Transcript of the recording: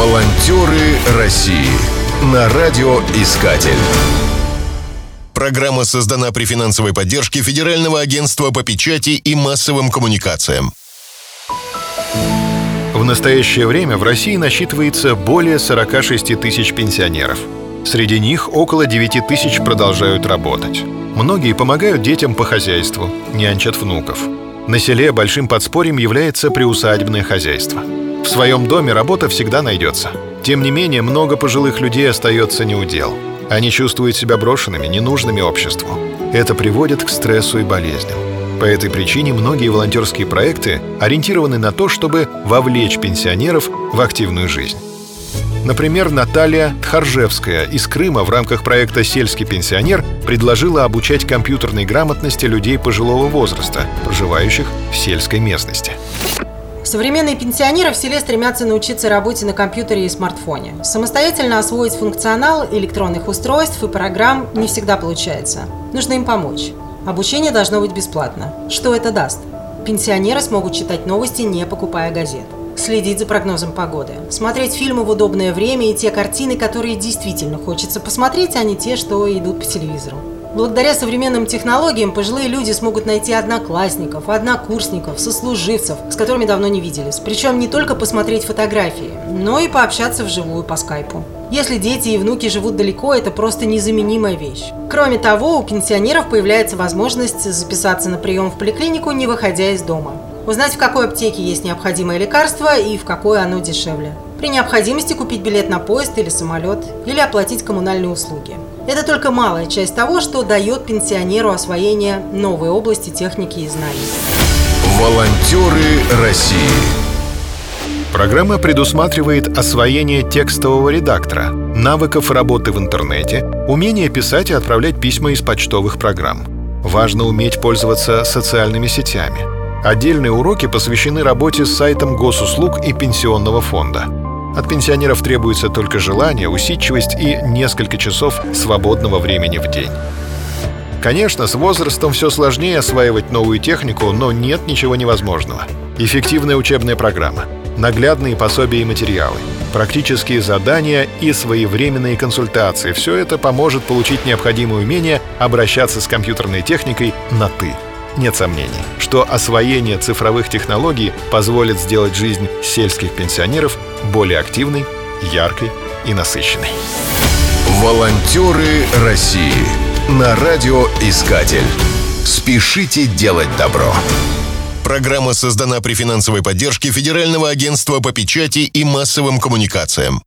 Волонтеры России на радиоискатель. Программа создана при финансовой поддержке Федерального агентства по печати и массовым коммуникациям. В настоящее время в России насчитывается более 46 тысяч пенсионеров. Среди них около 9 тысяч продолжают работать. Многие помогают детям по хозяйству, нянчат внуков. На селе большим подспорьем является приусадебное хозяйство. В своем доме работа всегда найдется. Тем не менее, много пожилых людей остается неудел. Они чувствуют себя брошенными, ненужными обществу. Это приводит к стрессу и болезням. По этой причине многие волонтерские проекты ориентированы на то, чтобы вовлечь пенсионеров в активную жизнь. Например, Наталья Тхаржевская из Крыма в рамках проекта «Сельский пенсионер» предложила обучать компьютерной грамотности людей пожилого возраста, проживающих в сельской местности. Современные пенсионеры в селе стремятся научиться работе на компьютере и смартфоне. Самостоятельно освоить функционал электронных устройств и программ не всегда получается. Нужно им помочь. Обучение должно быть бесплатно. Что это даст? Пенсионеры смогут читать новости, не покупая газет. Следить за прогнозом погоды. Смотреть фильмы в удобное время и те картины, которые действительно хочется посмотреть, а не те, что идут по телевизору. Благодаря современным технологиям пожилые люди смогут найти одноклассников, однокурсников, сослуживцев, с которыми давно не виделись. Причем не только посмотреть фотографии, но и пообщаться вживую по скайпу. Если дети и внуки живут далеко, это просто незаменимая вещь. Кроме того, у пенсионеров появляется возможность записаться на прием в поликлинику, не выходя из дома. Узнать, в какой аптеке есть необходимое лекарство и в какой оно дешевле. При необходимости купить билет на поезд или самолет, или оплатить коммунальные услуги. Это только малая часть того, что дает пенсионеру освоение новой области техники и знаний. Волонтеры России. Программа предусматривает освоение текстового редактора, навыков работы в интернете, умение писать и отправлять письма из почтовых программ. Важно уметь пользоваться социальными сетями. Отдельные уроки посвящены работе с сайтом госуслуг и пенсионного фонда – от пенсионеров требуется только желание, усидчивость и несколько часов свободного времени в день. Конечно, с возрастом все сложнее осваивать новую технику, но нет ничего невозможного. Эффективная учебная программа, наглядные пособия и материалы, практические задания и своевременные консультации – все это поможет получить необходимые умения обращаться с компьютерной техникой на «ты». Нет сомнений, что освоение цифровых технологий позволит сделать жизнь сельских пенсионеров более активной, яркой и насыщенной. Волонтеры России на радиоискатель. Спешите делать добро. Программа создана при финансовой поддержке Федерального агентства по печати и массовым коммуникациям.